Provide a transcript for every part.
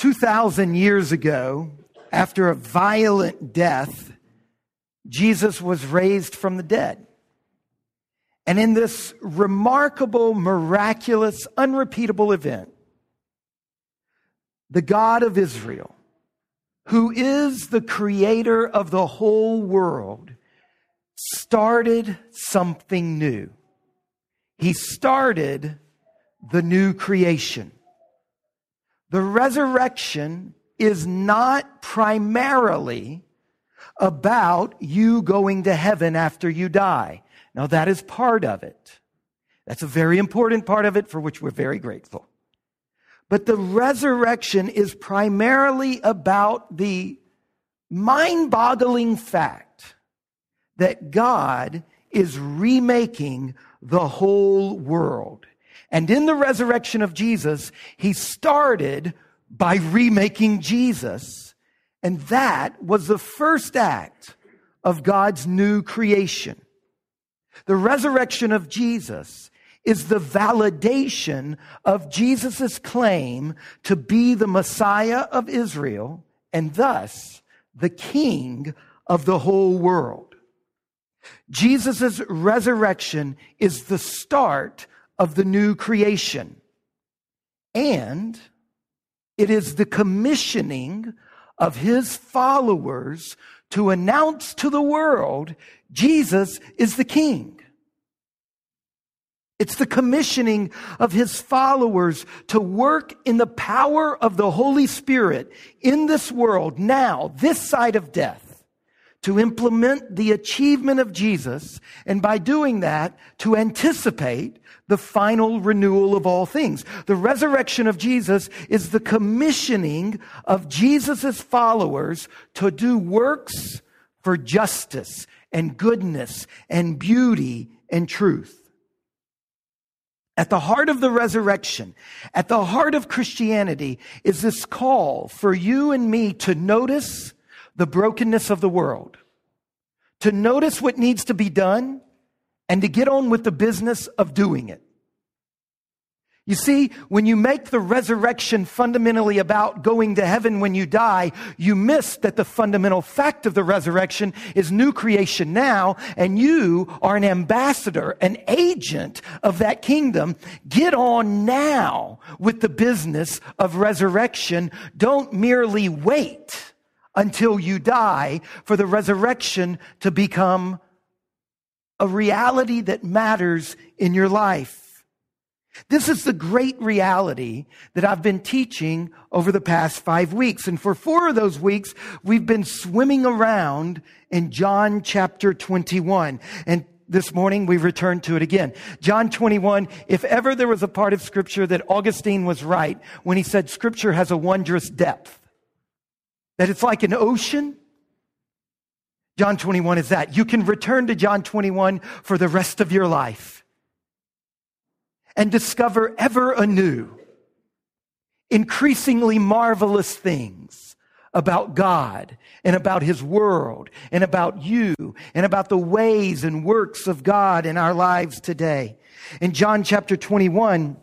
2,000 years ago, after a violent death, Jesus was raised from the dead. And in this remarkable, miraculous, unrepeatable event, the God of Israel, who is the creator of the whole world, started something new. He started the new creation. The resurrection is not primarily about you going to heaven after you die. Now, that is part of it. That's a very important part of it for which we're very grateful. But the resurrection is primarily about the mind boggling fact that God is remaking the whole world. And in the resurrection of Jesus, he started by remaking Jesus. And that was the first act of God's new creation. The resurrection of Jesus is the validation of Jesus' claim to be the Messiah of Israel and thus the King of the whole world. Jesus' resurrection is the start of the new creation. And it is the commissioning of his followers to announce to the world Jesus is the King. It's the commissioning of his followers to work in the power of the Holy Spirit in this world now, this side of death, to implement the achievement of Jesus, and by doing that, to anticipate the final renewal of all things. The resurrection of Jesus is the commissioning of Jesus' followers to do works for justice and goodness and beauty and truth. At the heart of the resurrection, at the heart of Christianity is this call for you and me to notice the brokenness of the world, to notice what needs to be done, and to get on with the business of doing it. You see, when you make the resurrection fundamentally about going to heaven when you die, you miss that the fundamental fact of the resurrection is new creation now, and you are an ambassador, an agent of that kingdom. Get on now with the business of resurrection. Don't merely wait until you die for the resurrection to become a reality that matters in your life. This is the great reality that I've been teaching over the past five weeks. And for four of those weeks, we've been swimming around in John chapter 21. And this morning we return to it again. John 21, if ever there was a part of scripture that Augustine was right when he said scripture has a wondrous depth, that it's like an ocean. John 21 is that. You can return to John 21 for the rest of your life and discover ever anew increasingly marvelous things about God and about His world and about you and about the ways and works of God in our lives today. In John chapter 21,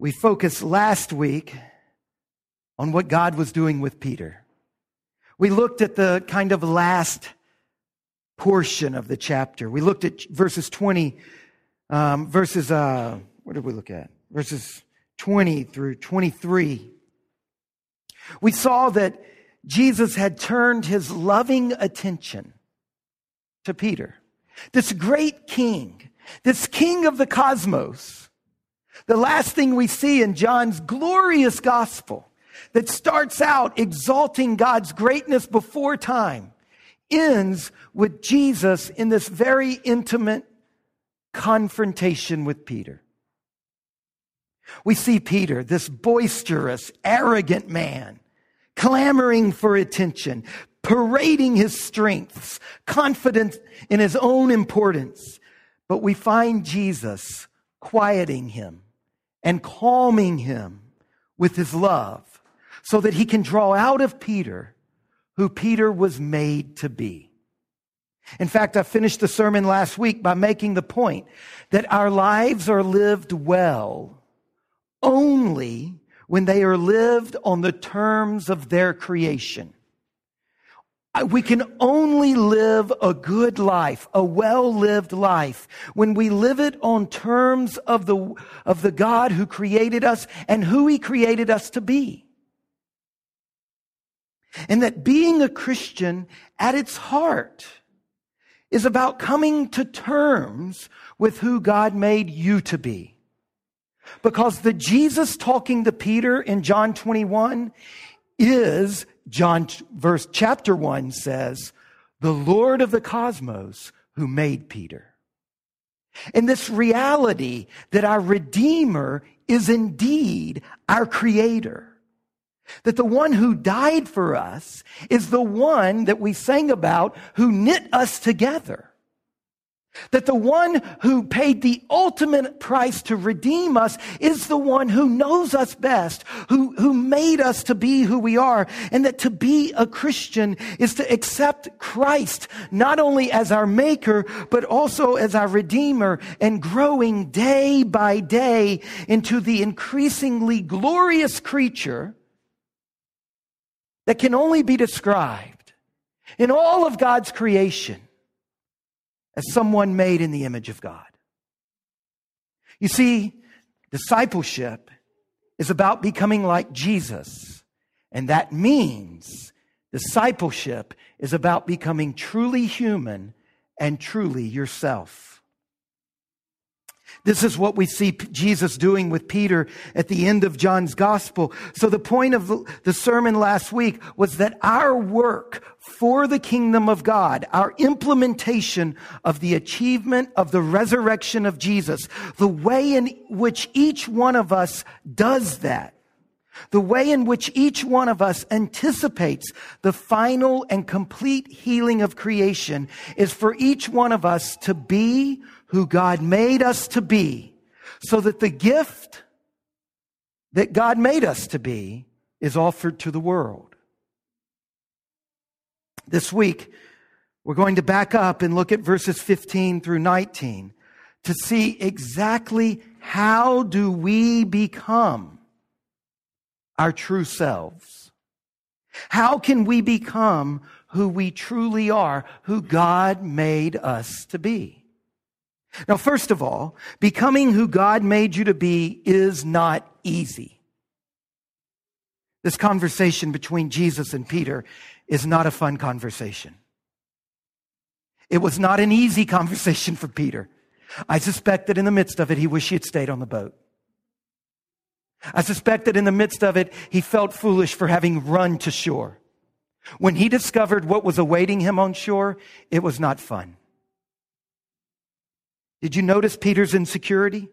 we focused last week on what God was doing with Peter. We looked at the kind of last portion of the chapter. We looked at verses 20 um, verses, uh, what did we look at? Verses 20 through 23. We saw that Jesus had turned his loving attention to Peter, this great king, this king of the cosmos. The last thing we see in John's glorious gospel that starts out exalting God's greatness before time ends with Jesus in this very intimate confrontation with Peter. We see Peter, this boisterous, arrogant man, clamoring for attention, parading his strengths, confident in his own importance. But we find Jesus quieting him and calming him with his love so that he can draw out of Peter who Peter was made to be. In fact, I finished the sermon last week by making the point that our lives are lived well only when they are lived on the terms of their creation. We can only live a good life, a well-lived life, when we live it on terms of the, of the God who created us and who he created us to be. And that being a Christian at its heart is about coming to terms with who God made you to be. Because the Jesus talking to Peter in John 21 is John verse chapter 1 says, the Lord of the cosmos who made Peter. And this reality that our Redeemer is indeed our Creator. That the one who died for us is the one that we sang about who knit us together. That the one who paid the ultimate price to redeem us is the one who knows us best, who, who made us to be who we are. And that to be a Christian is to accept Christ not only as our maker, but also as our redeemer and growing day by day into the increasingly glorious creature that can only be described in all of God's creation as someone made in the image of God. You see, discipleship is about becoming like Jesus, and that means discipleship is about becoming truly human and truly yourself. This is what we see Jesus doing with Peter at the end of John's gospel. So the point of the sermon last week was that our work for the kingdom of God, our implementation of the achievement of the resurrection of Jesus, the way in which each one of us does that, the way in which each one of us anticipates the final and complete healing of creation is for each one of us to be who God made us to be so that the gift that God made us to be is offered to the world. This week, we're going to back up and look at verses 15 through 19 to see exactly how do we become our true selves? How can we become who we truly are, who God made us to be? Now, first of all, becoming who God made you to be is not easy. This conversation between Jesus and Peter is not a fun conversation. It was not an easy conversation for Peter. I suspect that in the midst of it, he wished he had stayed on the boat. I suspect that in the midst of it, he felt foolish for having run to shore. When he discovered what was awaiting him on shore, it was not fun. Did you notice Peter's insecurity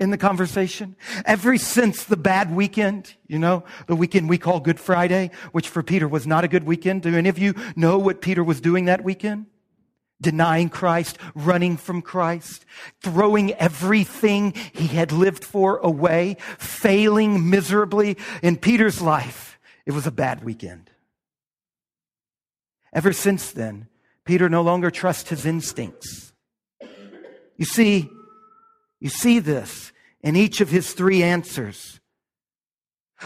in the conversation? Ever since the bad weekend, you know, the weekend we call Good Friday, which for Peter was not a good weekend. Do any of you know what Peter was doing that weekend? Denying Christ, running from Christ, throwing everything he had lived for away, failing miserably in Peter's life. It was a bad weekend. Ever since then, Peter no longer trusts his instincts. You see, you see this in each of his three answers.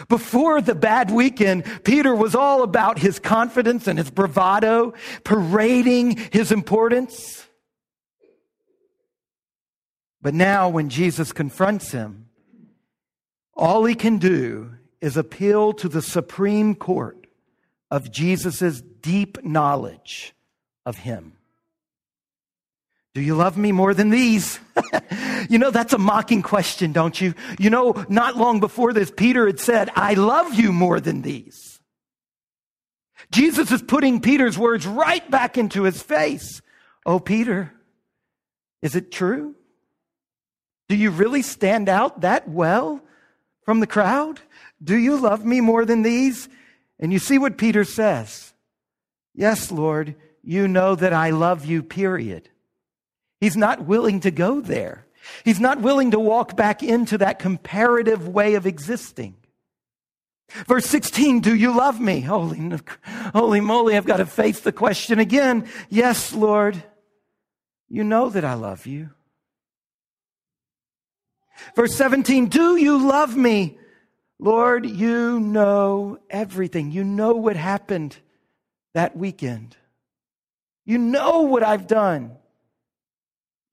Before the bad weekend, Peter was all about his confidence and his bravado, parading his importance. But now, when Jesus confronts him, all he can do is appeal to the Supreme Court of Jesus' deep knowledge of him. Do you love me more than these? you know, that's a mocking question, don't you? You know, not long before this, Peter had said, I love you more than these. Jesus is putting Peter's words right back into his face. Oh, Peter, is it true? Do you really stand out that well from the crowd? Do you love me more than these? And you see what Peter says. Yes, Lord, you know that I love you, period. He's not willing to go there. He's not willing to walk back into that comparative way of existing. Verse 16, do you love me? Holy, holy moly, I've got to face the question again. Yes, Lord, you know that I love you. Verse 17, do you love me? Lord, you know everything. You know what happened that weekend. You know what I've done.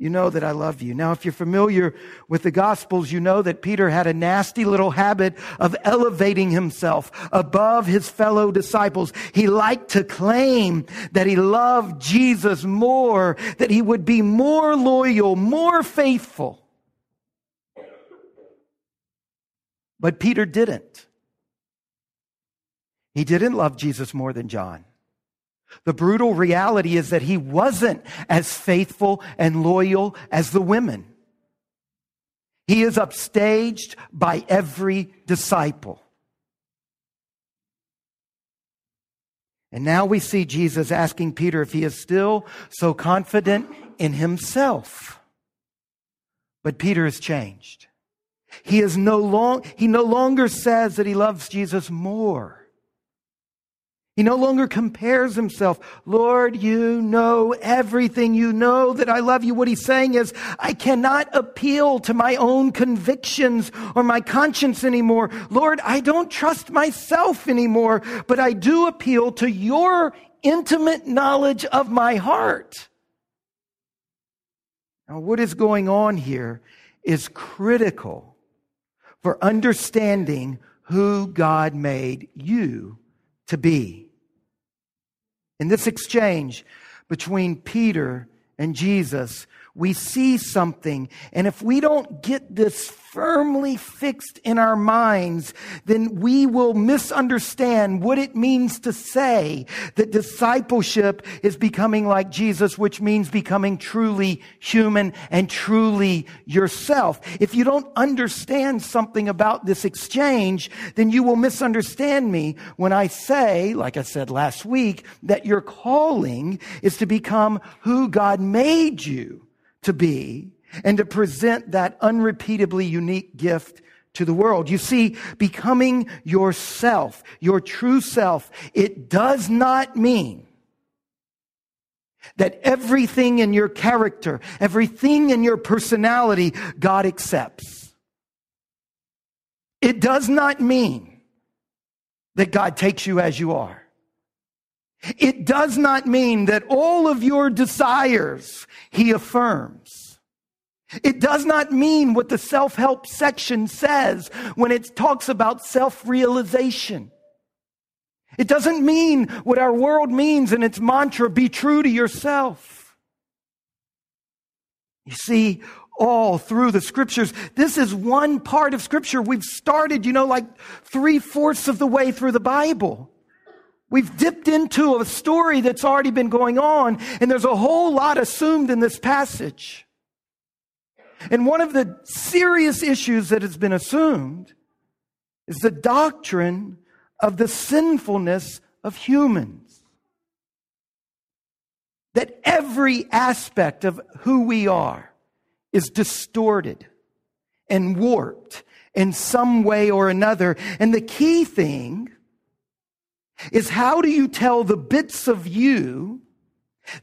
You know that I love you. Now, if you're familiar with the Gospels, you know that Peter had a nasty little habit of elevating himself above his fellow disciples. He liked to claim that he loved Jesus more, that he would be more loyal, more faithful. But Peter didn't. He didn't love Jesus more than John. The brutal reality is that he wasn't as faithful and loyal as the women. He is upstaged by every disciple. And now we see Jesus asking Peter if he is still so confident in himself. But Peter has changed. He is no long, he no longer says that he loves Jesus more. He no longer compares himself. Lord, you know everything. You know that I love you. What he's saying is, I cannot appeal to my own convictions or my conscience anymore. Lord, I don't trust myself anymore, but I do appeal to your intimate knowledge of my heart. Now, what is going on here is critical for understanding who God made you to be. In this exchange between Peter and Jesus, we see something. And if we don't get this firmly fixed in our minds, then we will misunderstand what it means to say that discipleship is becoming like Jesus, which means becoming truly human and truly yourself. If you don't understand something about this exchange, then you will misunderstand me when I say, like I said last week, that your calling is to become who God made you to be and to present that unrepeatably unique gift to the world. You see, becoming yourself, your true self, it does not mean that everything in your character, everything in your personality, God accepts. It does not mean that God takes you as you are. It does not mean that all of your desires he affirms. It does not mean what the self-help section says when it talks about self-realization. It doesn't mean what our world means in its mantra, be true to yourself. You see, all through the scriptures, this is one part of scripture. We've started, you know, like three fourths of the way through the Bible. We've dipped into a story that's already been going on, and there's a whole lot assumed in this passage. And one of the serious issues that has been assumed is the doctrine of the sinfulness of humans. That every aspect of who we are is distorted and warped in some way or another. And the key thing is how do you tell the bits of you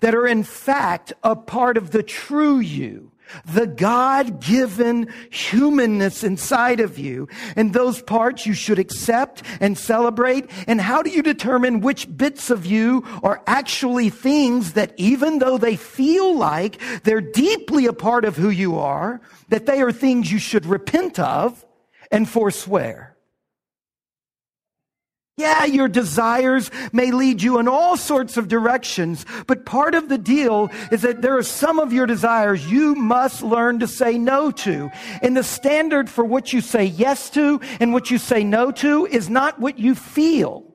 that are in fact a part of the true you? The God given humanness inside of you. And those parts you should accept and celebrate. And how do you determine which bits of you are actually things that even though they feel like they're deeply a part of who you are, that they are things you should repent of and forswear? Yeah, your desires may lead you in all sorts of directions, but part of the deal is that there are some of your desires you must learn to say no to. And the standard for what you say yes to and what you say no to is not what you feel.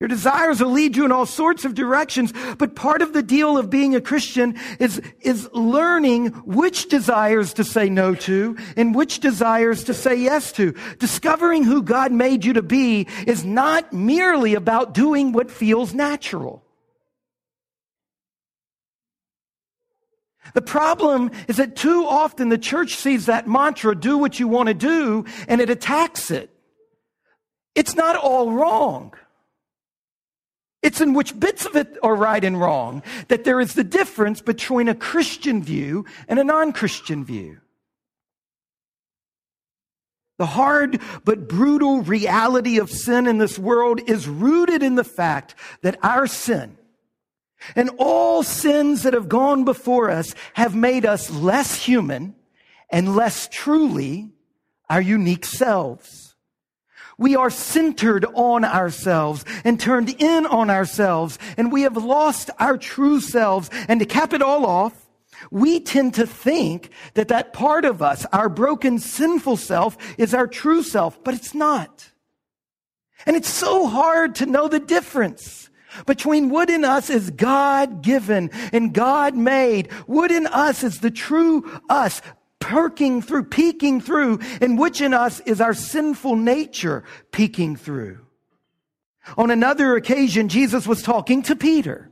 Your desires will lead you in all sorts of directions, but part of the deal of being a Christian is, is learning which desires to say no to and which desires to say yes to. Discovering who God made you to be is not merely about doing what feels natural. The problem is that too often the church sees that mantra, do what you want to do, and it attacks it. It's not all wrong. It's in which bits of it are right and wrong that there is the difference between a Christian view and a non Christian view. The hard but brutal reality of sin in this world is rooted in the fact that our sin and all sins that have gone before us have made us less human and less truly our unique selves. We are centered on ourselves and turned in on ourselves, and we have lost our true selves. And to cap it all off, we tend to think that that part of us, our broken, sinful self, is our true self, but it's not. And it's so hard to know the difference between what in us is God given and God made. What in us is the true us, perking through, peeking through, and which in us is our sinful nature peeking through. On another occasion, Jesus was talking to Peter.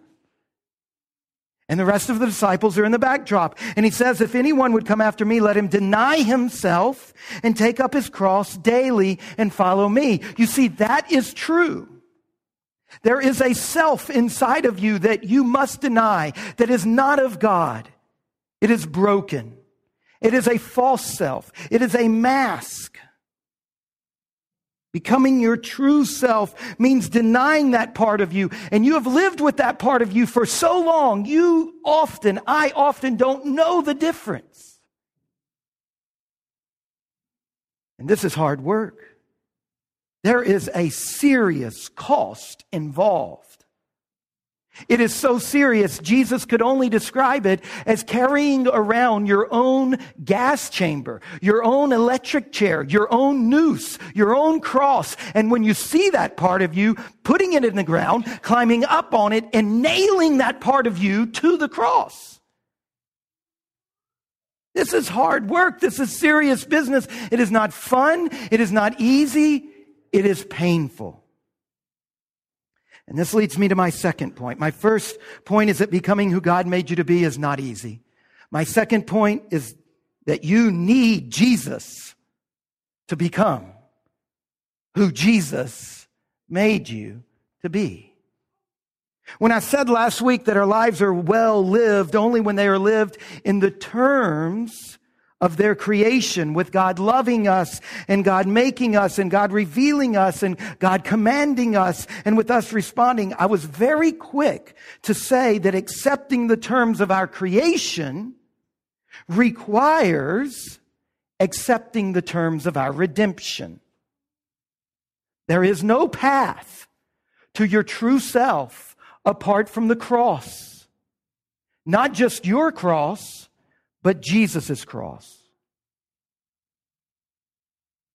And the rest of the disciples are in the backdrop. And he says, if anyone would come after me, let him deny himself and take up his cross daily and follow me. You see, that is true. There is a self inside of you that you must deny that is not of God. It is broken. It is a false self. It is a mask. Becoming your true self means denying that part of you. And you have lived with that part of you for so long, you often, I often don't know the difference. And this is hard work. There is a serious cost involved. It is so serious, Jesus could only describe it as carrying around your own gas chamber, your own electric chair, your own noose, your own cross. And when you see that part of you, putting it in the ground, climbing up on it, and nailing that part of you to the cross. This is hard work. This is serious business. It is not fun. It is not easy. It is painful. And this leads me to my second point. My first point is that becoming who God made you to be is not easy. My second point is that you need Jesus to become who Jesus made you to be. When I said last week that our lives are well lived only when they are lived in the terms of their creation with God loving us and God making us and God revealing us and God commanding us and with us responding. I was very quick to say that accepting the terms of our creation requires accepting the terms of our redemption. There is no path to your true self apart from the cross. Not just your cross, but Jesus' cross.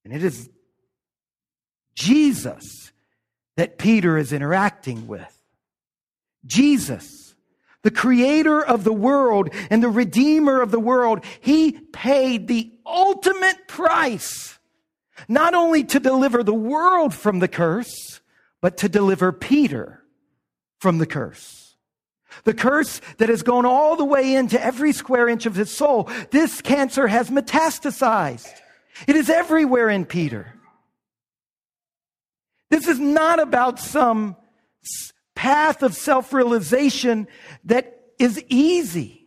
And it is Jesus that Peter is interacting with. Jesus, the creator of the world and the redeemer of the world, he paid the ultimate price, not only to deliver the world from the curse, but to deliver Peter from the curse. The curse that has gone all the way into every square inch of his soul. This cancer has metastasized. It is everywhere in Peter. This is not about some path of self realization that is easy.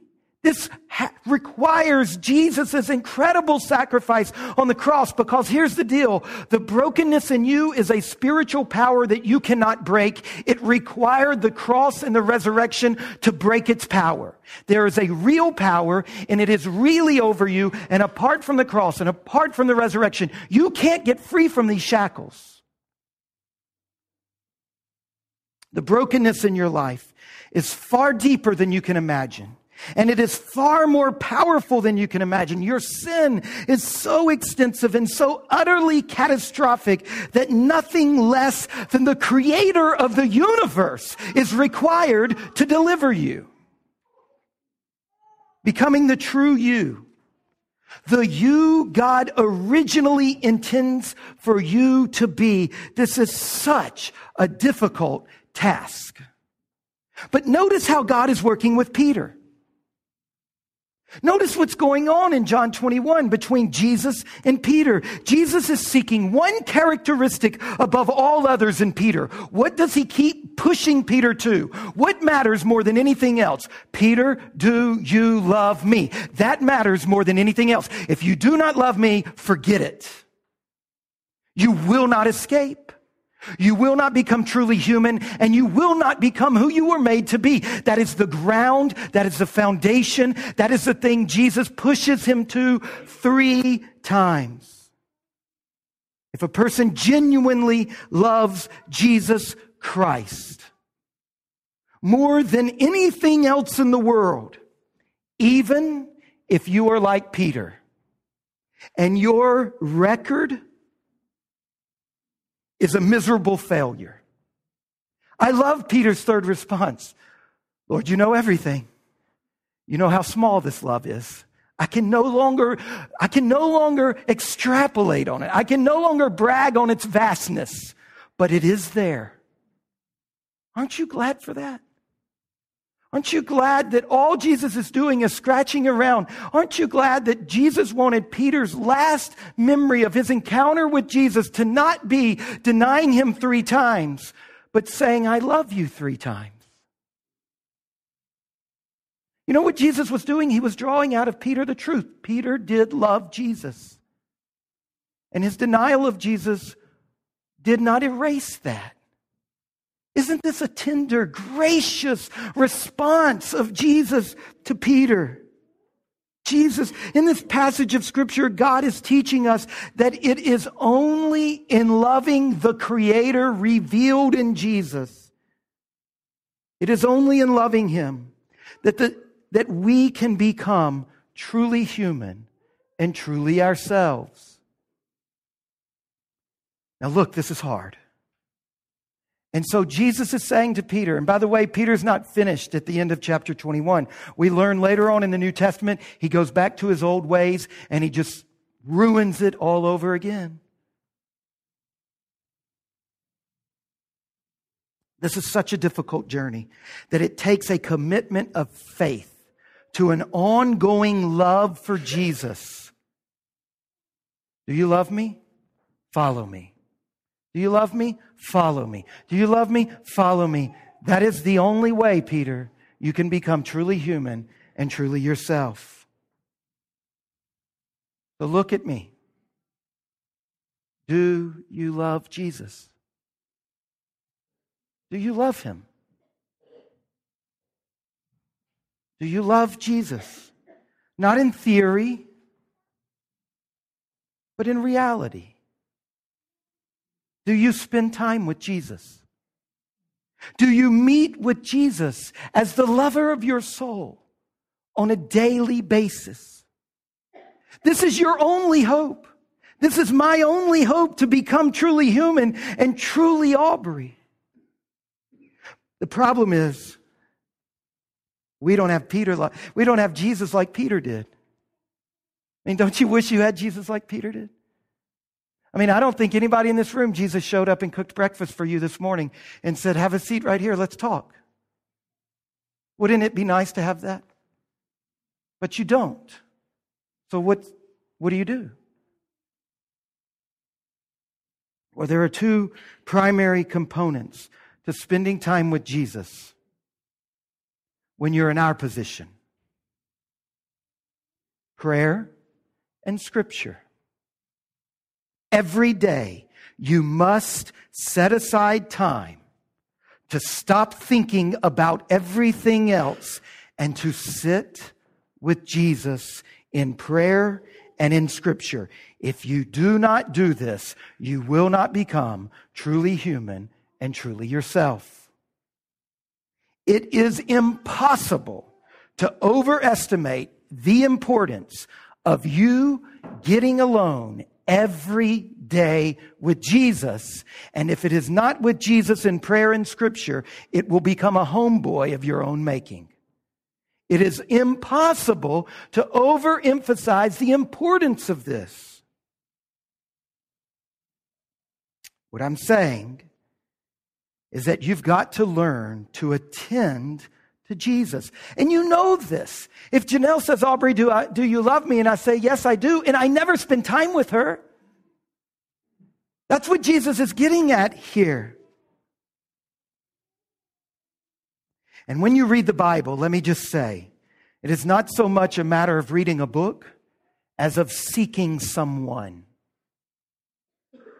This ha- requires Jesus' incredible sacrifice on the cross because here's the deal. The brokenness in you is a spiritual power that you cannot break. It required the cross and the resurrection to break its power. There is a real power and it is really over you. And apart from the cross and apart from the resurrection, you can't get free from these shackles. The brokenness in your life is far deeper than you can imagine. And it is far more powerful than you can imagine. Your sin is so extensive and so utterly catastrophic that nothing less than the creator of the universe is required to deliver you. Becoming the true you. The you God originally intends for you to be. This is such a difficult task. But notice how God is working with Peter. Notice what's going on in John 21 between Jesus and Peter. Jesus is seeking one characteristic above all others in Peter. What does he keep pushing Peter to? What matters more than anything else? Peter, do you love me? That matters more than anything else. If you do not love me, forget it. You will not escape. You will not become truly human and you will not become who you were made to be. That is the ground. That is the foundation. That is the thing Jesus pushes him to three times. If a person genuinely loves Jesus Christ more than anything else in the world, even if you are like Peter and your record is a miserable failure. I love Peter's third response. Lord, you know everything. You know how small this love is. I can no longer, I can no longer extrapolate on it. I can no longer brag on its vastness, but it is there. Aren't you glad for that? Aren't you glad that all Jesus is doing is scratching around? Aren't you glad that Jesus wanted Peter's last memory of his encounter with Jesus to not be denying him three times, but saying, I love you three times? You know what Jesus was doing? He was drawing out of Peter the truth. Peter did love Jesus. And his denial of Jesus did not erase that. Isn't this a tender, gracious response of Jesus to Peter? Jesus, in this passage of scripture, God is teaching us that it is only in loving the Creator revealed in Jesus. It is only in loving Him that, the, that we can become truly human and truly ourselves. Now, look, this is hard. And so Jesus is saying to Peter, and by the way, Peter's not finished at the end of chapter 21. We learn later on in the New Testament, he goes back to his old ways and he just ruins it all over again. This is such a difficult journey that it takes a commitment of faith to an ongoing love for Jesus. Do you love me? Follow me. Do you love me? Follow me. Do you love me? Follow me. That is the only way, Peter, you can become truly human and truly yourself. So look at me. Do you love Jesus? Do you love him? Do you love Jesus? Not in theory, but in reality. Do you spend time with Jesus? Do you meet with Jesus as the lover of your soul on a daily basis? This is your only hope. This is my only hope to become truly human and truly Aubrey. The problem is, we don't have Peter like, we don't have Jesus like Peter did. I mean, don't you wish you had Jesus like Peter did? I mean, I don't think anybody in this room, Jesus showed up and cooked breakfast for you this morning and said, Have a seat right here, let's talk. Wouldn't it be nice to have that? But you don't. So, what, what do you do? Well, there are two primary components to spending time with Jesus when you're in our position prayer and scripture. Every day, you must set aside time to stop thinking about everything else and to sit with Jesus in prayer and in scripture. If you do not do this, you will not become truly human and truly yourself. It is impossible to overestimate the importance of you getting alone every day with Jesus. And if it is not with Jesus in prayer and scripture, it will become a homeboy of your own making. It is impossible to overemphasize the importance of this. What I'm saying is that you've got to learn to attend to Jesus. And you know this. If Janelle says, Aubrey, do, I, do you love me? And I say, yes, I do. And I never spend time with her. That's what Jesus is getting at here. And when you read the Bible, let me just say, it is not so much a matter of reading a book as of seeking someone.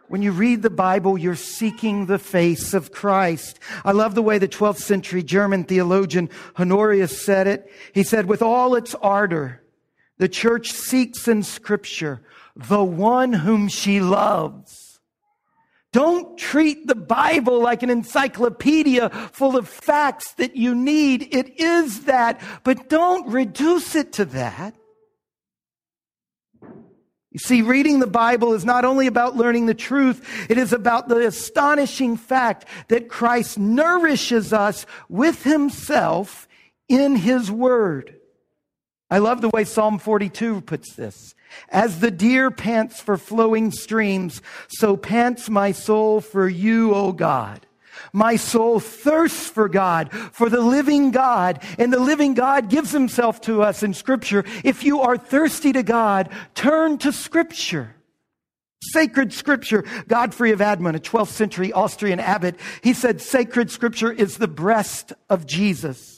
When you read the Bible, you're seeking the face of Christ. I love the way the 12th century German theologian Honorius said it. He said, with all its ardor, the church seeks in scripture the one whom she loves. Don't treat the Bible like an encyclopedia full of facts that you need. It is that, but don't reduce it to that. You see, reading the Bible is not only about learning the truth, it is about the astonishing fact that Christ nourishes us with himself in his word. I love the way Psalm 42 puts this. As the deer pants for flowing streams, so pants my soul for you, O God. My soul thirsts for God, for the living God, and the living God gives himself to us in scripture. If you are thirsty to God, turn to scripture. Sacred scripture. Godfrey of Admont, a 12th century Austrian abbot, he said sacred scripture is the breast of Jesus.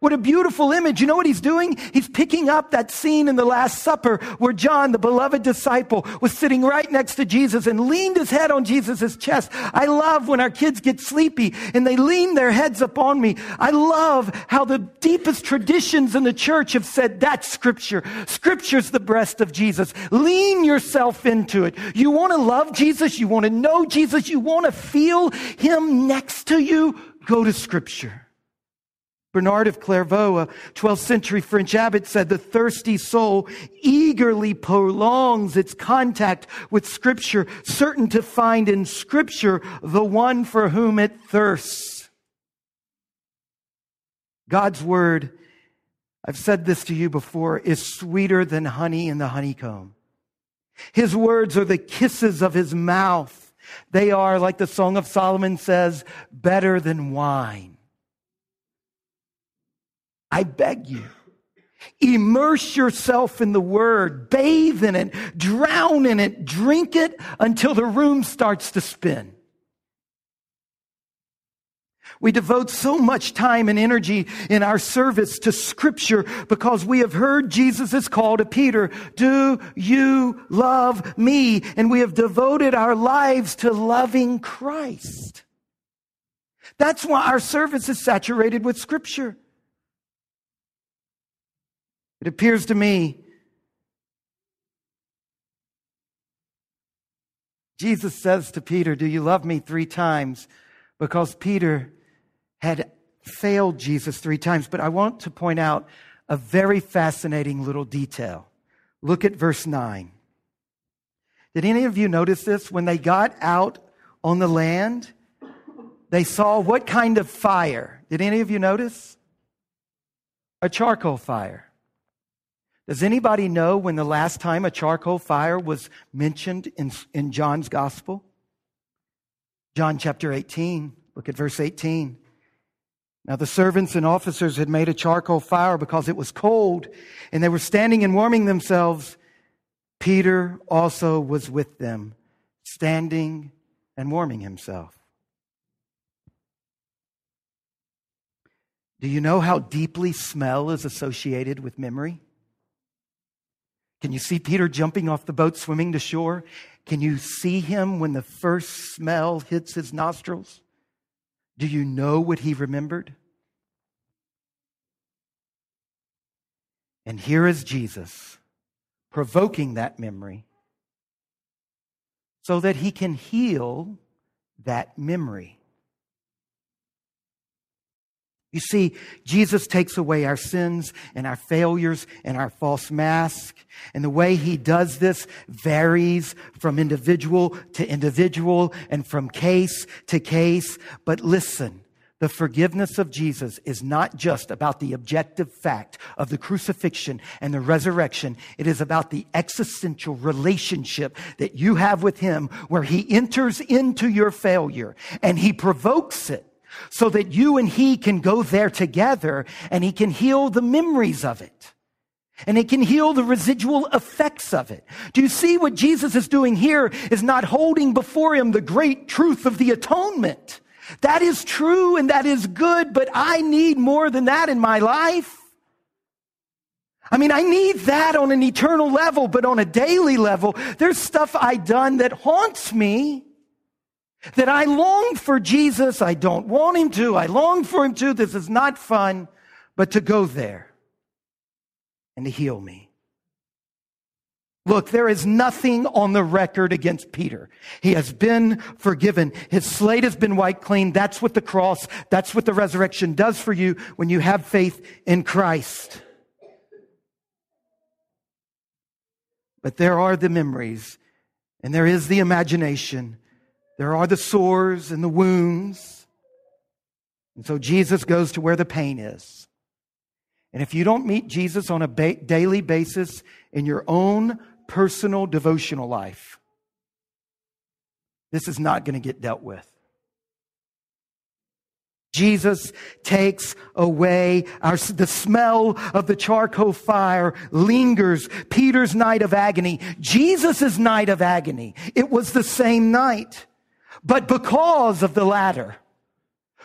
What a beautiful image. You know what he's doing? He's picking up that scene in the Last Supper where John, the beloved disciple, was sitting right next to Jesus and leaned his head on Jesus' chest. I love when our kids get sleepy and they lean their heads upon me. I love how the deepest traditions in the church have said that's scripture. Scripture's the breast of Jesus. Lean yourself into it. You want to love Jesus? You want to know Jesus? You want to feel him next to you? Go to scripture. Bernard of Clairvaux, a 12th century French abbot, said the thirsty soul eagerly prolongs its contact with Scripture, certain to find in Scripture the one for whom it thirsts. God's Word, I've said this to you before, is sweeter than honey in the honeycomb. His words are the kisses of His mouth. They are, like the Song of Solomon says, better than wine. I beg you. Immerse yourself in the word, bathe in it, drown in it, drink it until the room starts to spin. We devote so much time and energy in our service to scripture because we have heard Jesus' call to Peter, do you love me? And we have devoted our lives to loving Christ. That's why our service is saturated with scripture. It appears to me Jesus says to Peter, Do you love me three times? Because Peter had failed Jesus three times. But I want to point out a very fascinating little detail. Look at verse 9. Did any of you notice this? When they got out on the land, they saw what kind of fire? Did any of you notice? A charcoal fire. Does anybody know when the last time a charcoal fire was mentioned in, in John's gospel? John chapter 18. Look at verse 18. Now the servants and officers had made a charcoal fire because it was cold and they were standing and warming themselves. Peter also was with them, standing and warming himself. Do you know how deeply smell is associated with memory? Can you see Peter jumping off the boat, swimming to shore? Can you see him when the first smell hits his nostrils? Do you know what he remembered? And here is Jesus provoking that memory so that he can heal that memory. You see, Jesus takes away our sins and our failures and our false mask. And the way he does this varies from individual to individual and from case to case. But listen, the forgiveness of Jesus is not just about the objective fact of the crucifixion and the resurrection. It is about the existential relationship that you have with him where he enters into your failure and he provokes it so that you and he can go there together and he can heal the memories of it. And it can heal the residual effects of it. Do you see what Jesus is doing here is not holding before him the great truth of the atonement. That is true and that is good, but I need more than that in my life. I mean, I need that on an eternal level, but on a daily level, there's stuff I done that haunts me. That I long for Jesus. I don't want him to. I long for him to. This is not fun, but to go there and to heal me. Look, there is nothing on the record against Peter. He has been forgiven. His slate has been wiped clean. That's what the cross, that's what the resurrection does for you when you have faith in Christ. But there are the memories and there is the imagination. There are the sores and the wounds. And so Jesus goes to where the pain is. And if you don't meet Jesus on a ba- daily basis in your own personal devotional life, this is not going to get dealt with. Jesus takes away our, the smell of the charcoal fire lingers. Peter's night of agony, Jesus' night of agony. It was the same night. But because of the latter,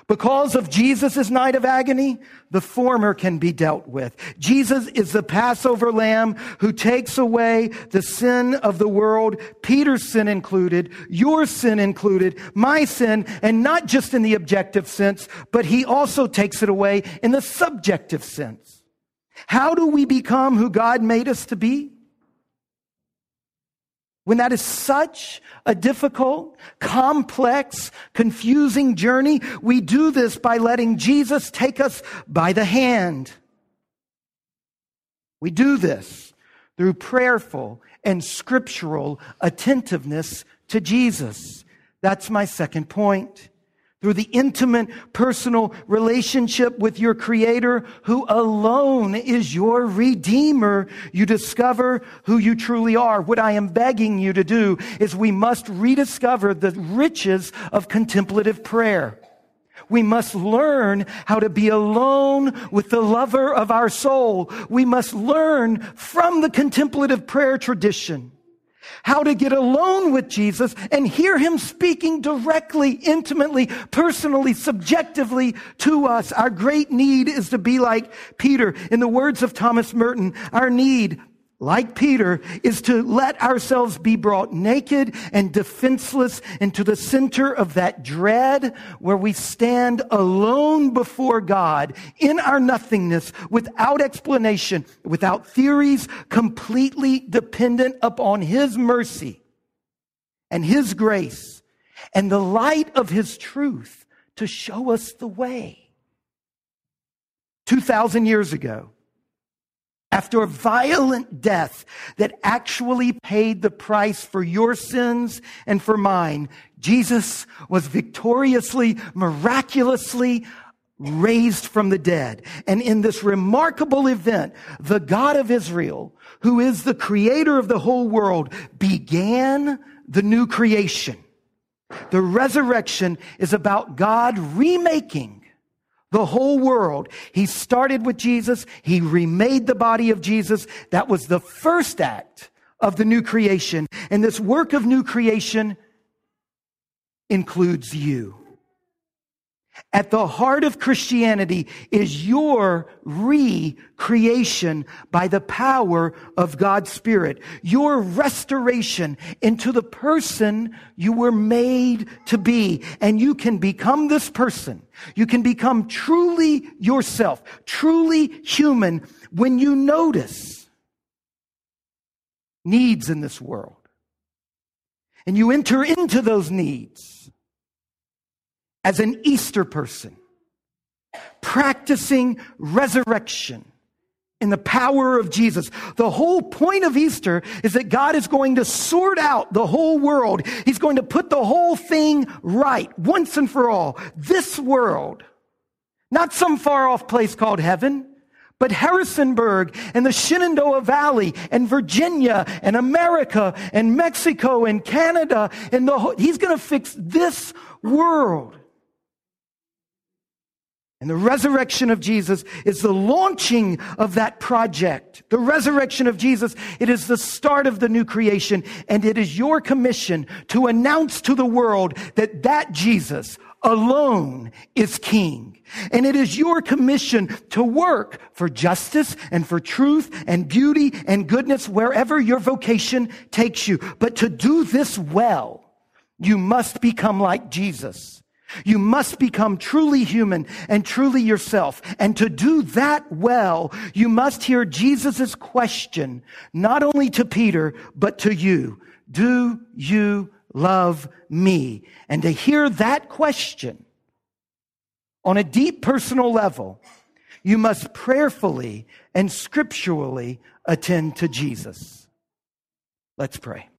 because of Jesus' night of agony, the former can be dealt with. Jesus is the Passover lamb who takes away the sin of the world, Peter's sin included, your sin included, my sin, and not just in the objective sense, but he also takes it away in the subjective sense. How do we become who God made us to be? When that is such a difficult, complex, confusing journey, we do this by letting Jesus take us by the hand. We do this through prayerful and scriptural attentiveness to Jesus. That's my second point through the intimate personal relationship with your creator who alone is your redeemer, you discover who you truly are. What I am begging you to do is we must rediscover the riches of contemplative prayer. We must learn how to be alone with the lover of our soul. We must learn from the contemplative prayer tradition how to get alone with Jesus and hear him speaking directly, intimately, personally, subjectively to us. Our great need is to be like Peter. In the words of Thomas Merton, our need like Peter, is to let ourselves be brought naked and defenseless into the center of that dread where we stand alone before God in our nothingness without explanation, without theories, completely dependent upon His mercy and His grace and the light of His truth to show us the way. 2,000 years ago, after a violent death that actually paid the price for your sins and for mine, Jesus was victoriously, miraculously raised from the dead. And in this remarkable event, the God of Israel, who is the creator of the whole world, began the new creation. The resurrection is about God remaking the whole world. He started with Jesus. He remade the body of Jesus. That was the first act of the new creation. And this work of new creation includes you. At the heart of Christianity is your recreation by the power of God's Spirit, your restoration into the person you were made to be. And you can become this person. You can become truly yourself, truly human when you notice needs in this world. And you enter into those needs as an Easter person, practicing resurrection in the power of Jesus. The whole point of Easter is that God is going to sort out the whole world. He's going to put the whole thing right once and for all. This world, not some far off place called heaven, but Harrisonburg and the Shenandoah Valley and Virginia and America and Mexico and Canada and the whole, he's going to fix this world. And the resurrection of Jesus is the launching of that project. The resurrection of Jesus, it is the start of the new creation. And it is your commission to announce to the world that that Jesus alone is king. And it is your commission to work for justice and for truth and beauty and goodness wherever your vocation takes you. But to do this well, you must become like Jesus. You must become truly human and truly yourself. And to do that well, you must hear Jesus' question, not only to Peter, but to you. Do you love me? And to hear that question on a deep personal level, you must prayerfully and scripturally attend to Jesus. Let's pray.